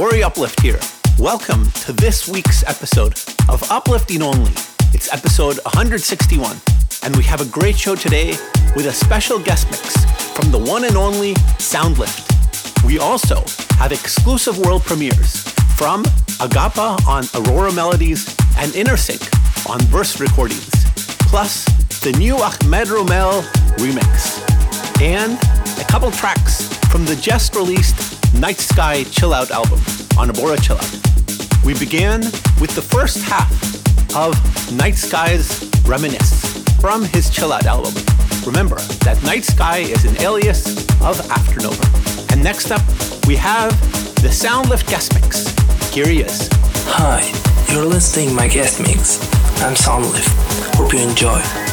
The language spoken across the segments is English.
Ori Uplift here. Welcome to this week's episode of Uplifting Only. It's episode 161, and we have a great show today with a special guest mix from the one and only Soundlift. We also have exclusive world premieres from Agapa on Aurora Melodies and Innersync on Verse Recordings, plus the new Ahmed Romel remix, and a couple tracks from the just released Night Sky Chill Out album on Abora Chill Out. We began with the first half of Night Sky's Reminisce from his Chill Out album. Remember that Night Sky is an alias of Afternova. And next up, we have the Soundlift guest mix. Here he is. Hi, you're listening my guest mix. I'm Soundlift. Hope you enjoy.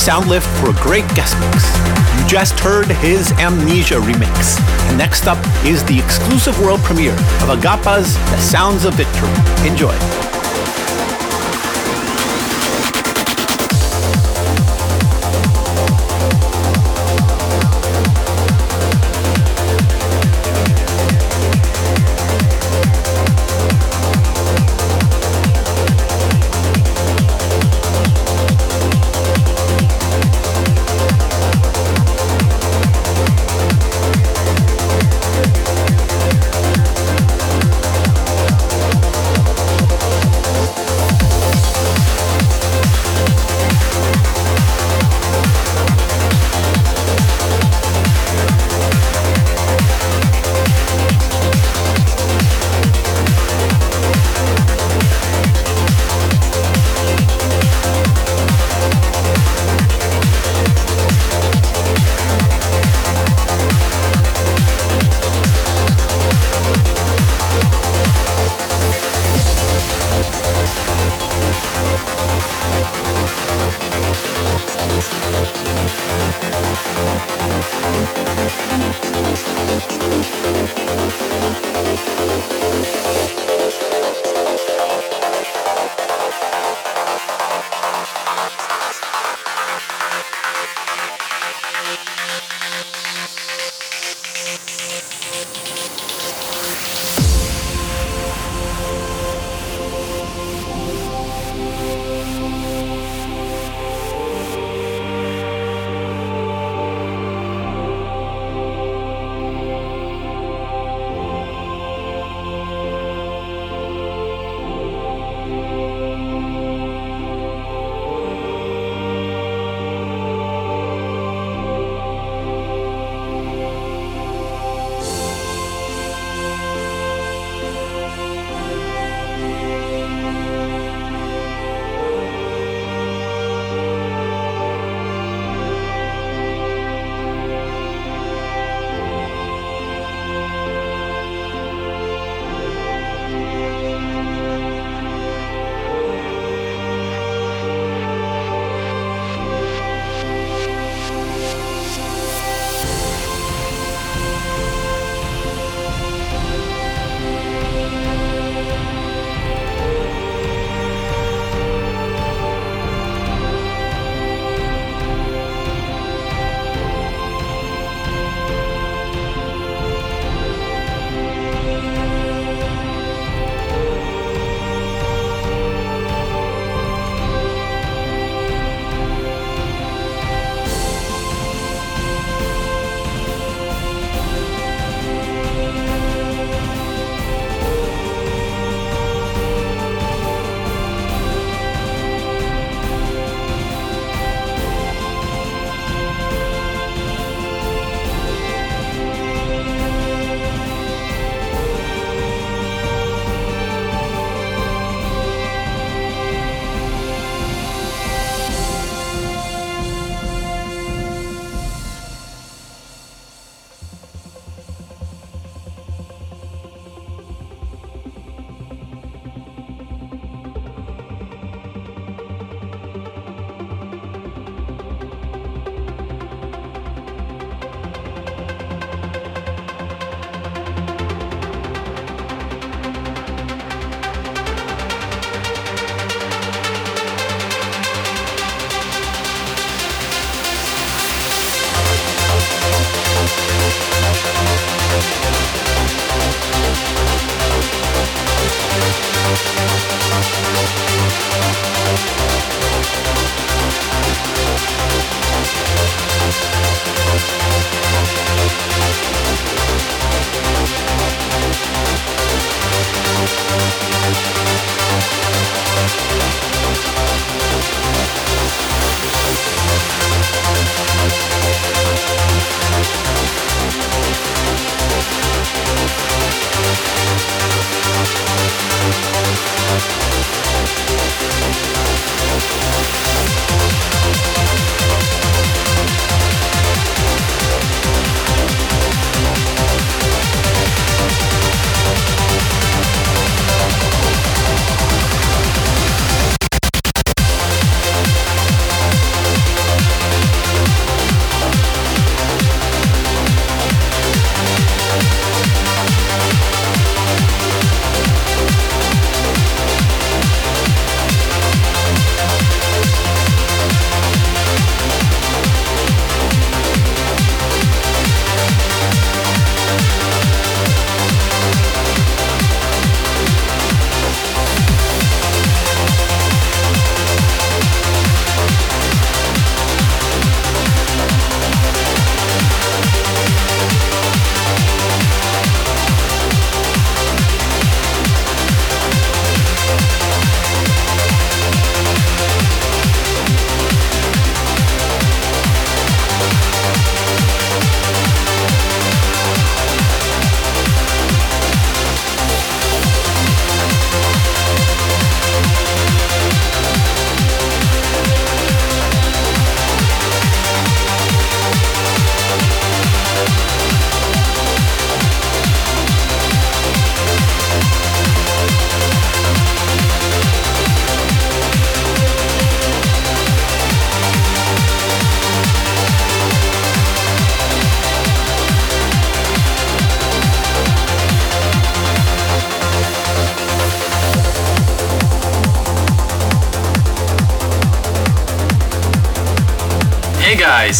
Soundlift for a great guest mix. You just heard his Amnesia remix. And next up is the exclusive world premiere of Agapa's The Sounds of Victory. Enjoy.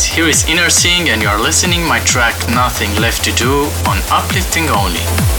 Here is Inner Sing and you are listening my track Nothing Left to Do on Uplifting Only.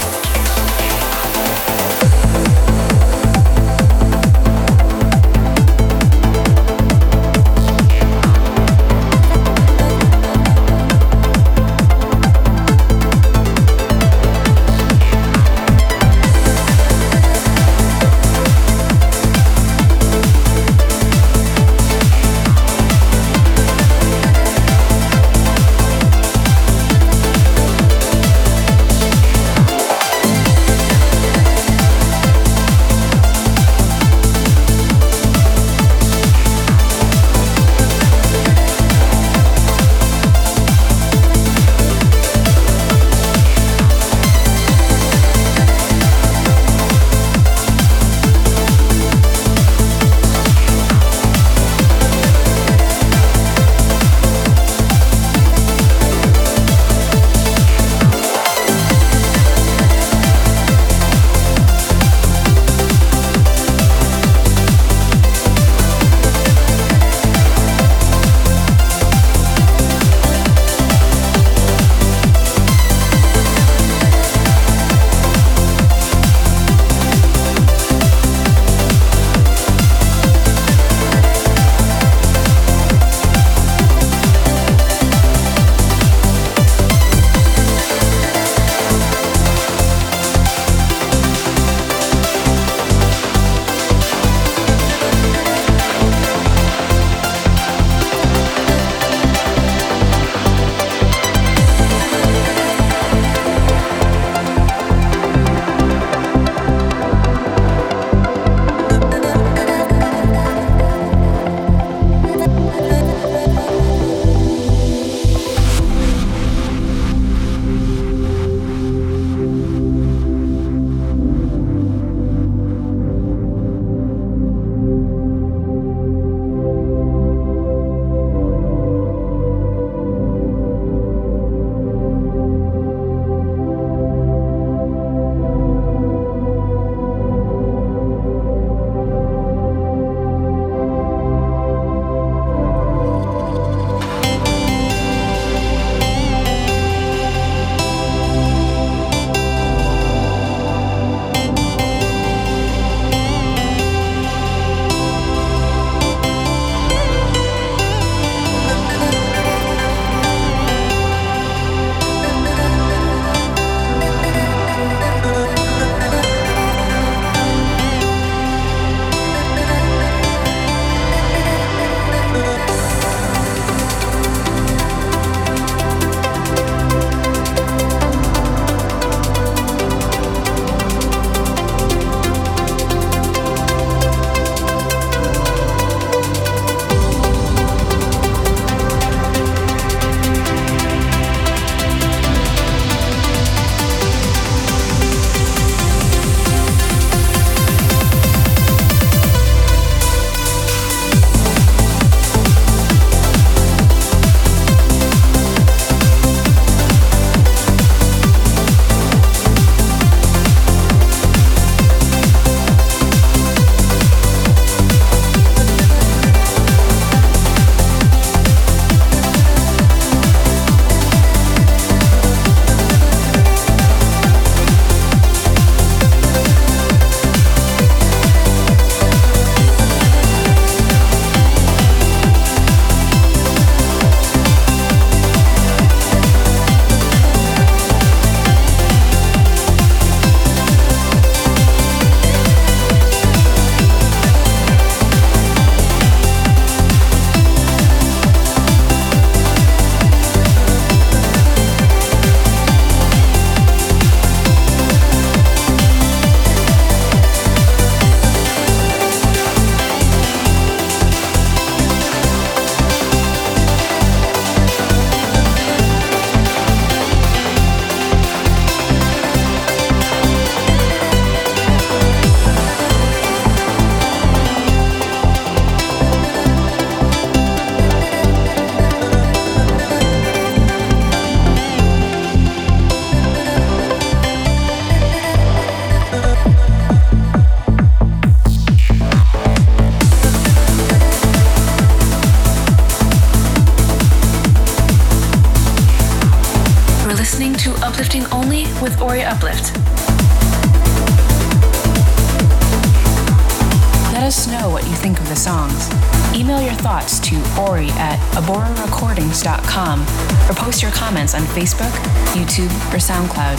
Or SoundCloud.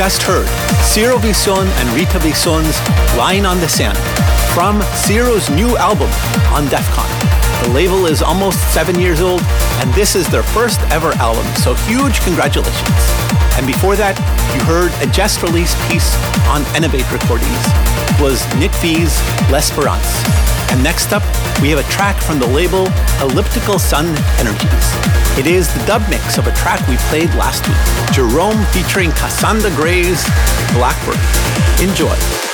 Just heard Ciro Vison and Rita Vison's Lying on the Sand from Ciro's new album on DEF CON. The label is almost seven years old, and this is their first ever album, so huge congratulations. And before that, you heard a just released piece on Innovate Recordings. It was Nick V's L'Esperance. And next up, we have a track from the label Elliptical Sun Energies. It is the dub mix of a track we played last week, Jerome featuring Cassandra Gray's Blackbird. Enjoy.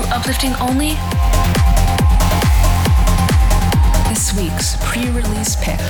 Uplifting only? This week's pre release pick.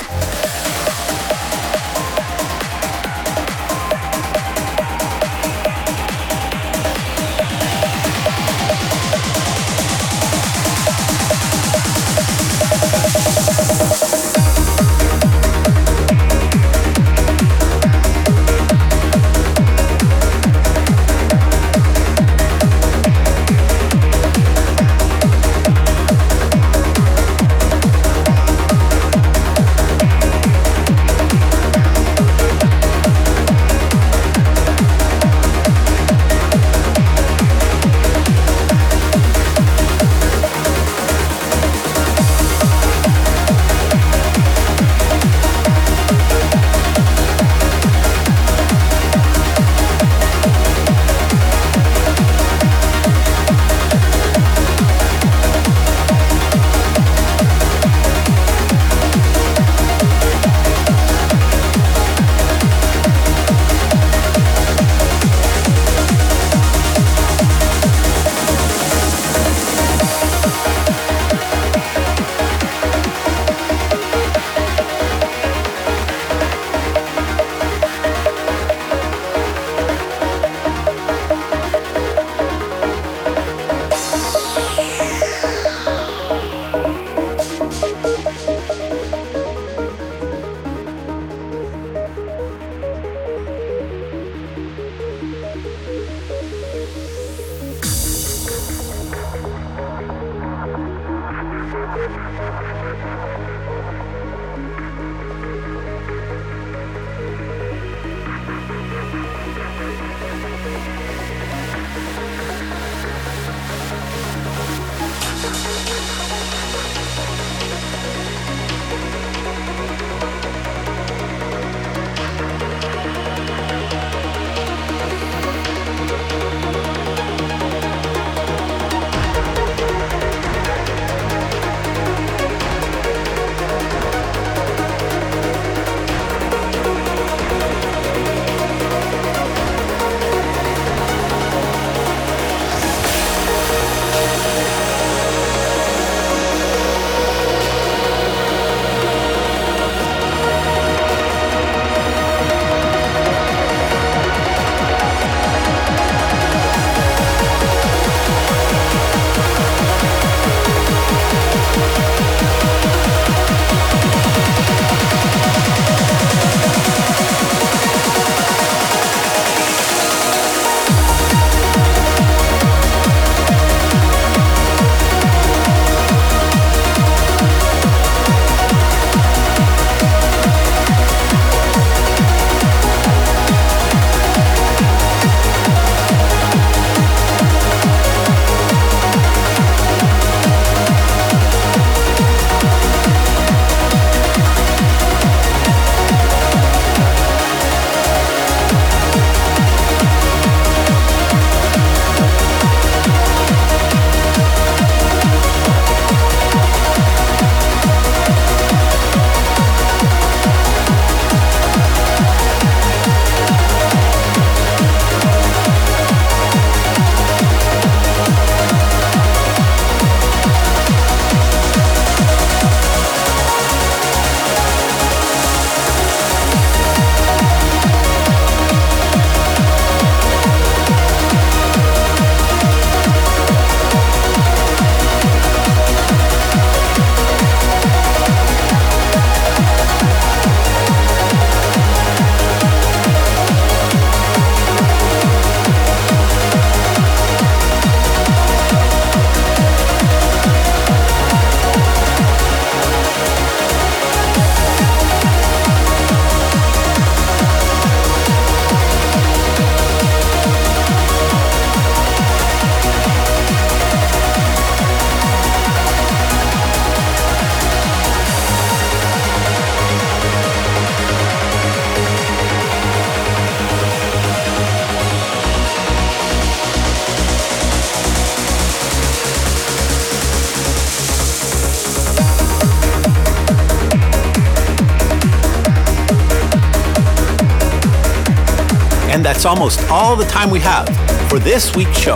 That's almost all the time we have for this week's show.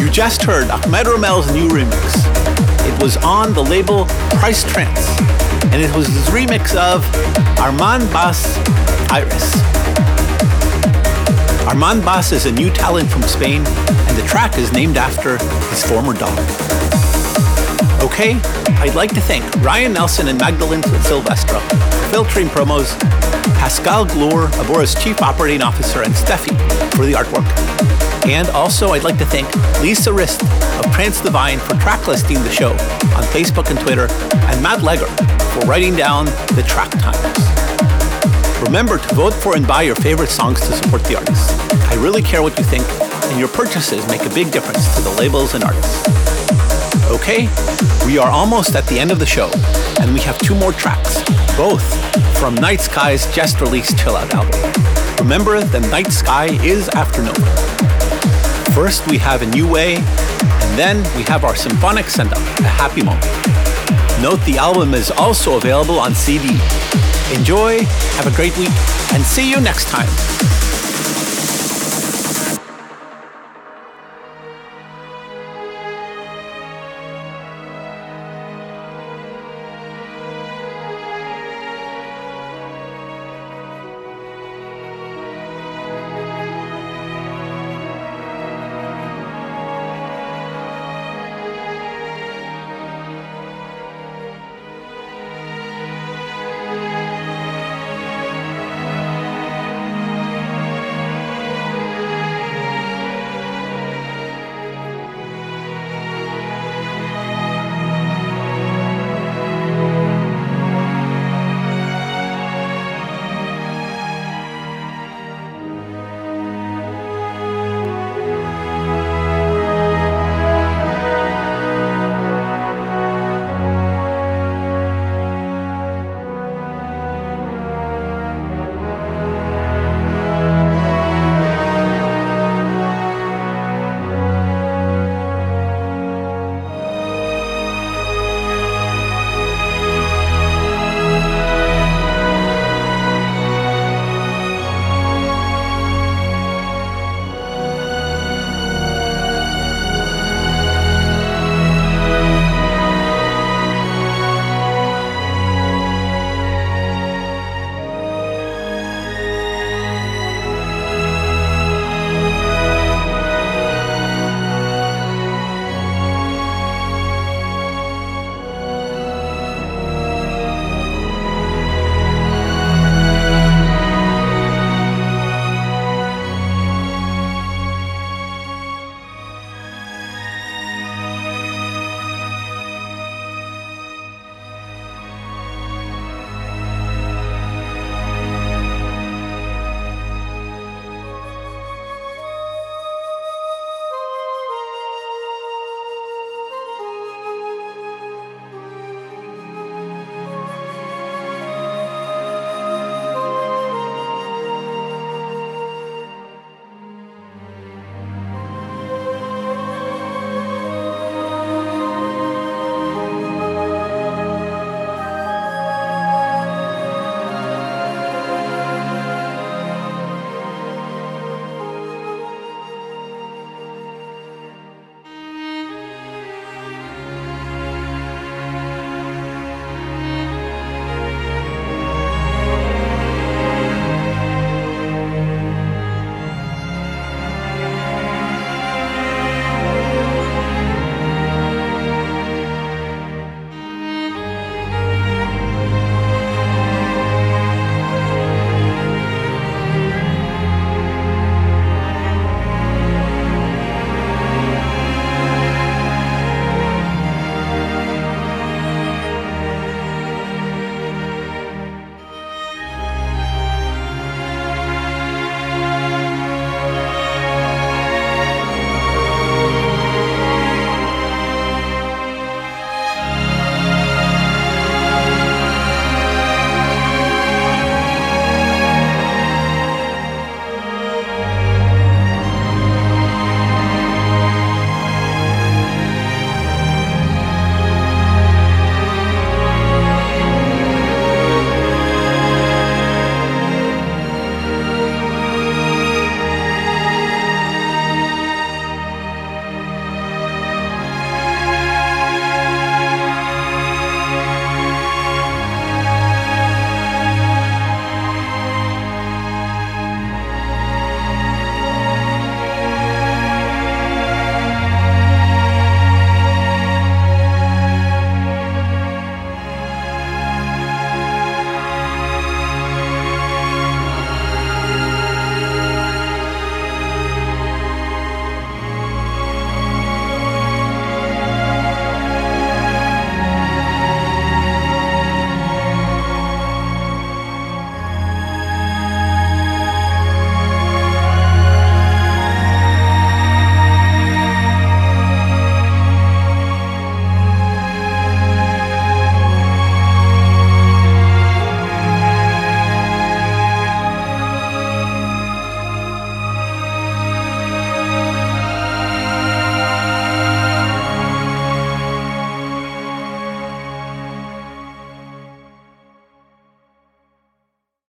You just heard Ahmed Romel's new remix. It was on the label Price Trance, and it was his remix of Armand Bass Iris. Armand Bass is a new talent from Spain, and the track is named after his former dog. Okay, I'd like to thank Ryan Nelson and Magdalene Silvestre for filtering promos, Pascal Gloor, Abora's Chief Operating Officer, and Steffi for the artwork. And also, I'd like to thank Lisa Rist of Trance Divine for track listing the show on Facebook and Twitter, and Matt Legger for writing down the track times. Remember to vote for and buy your favorite songs to support the artists. I really care what you think, and your purchases make a big difference to the labels and artists. Okay, we are almost at the end of the show, and we have two more tracks, both from Night Sky's just released Chill Out album. Remember, the Night Sky is Afternova. First, we have A New Way, and then we have our symphonic send up, A Happy Moment. Note the album is also available on CD. Enjoy, have a great week, and see you next time.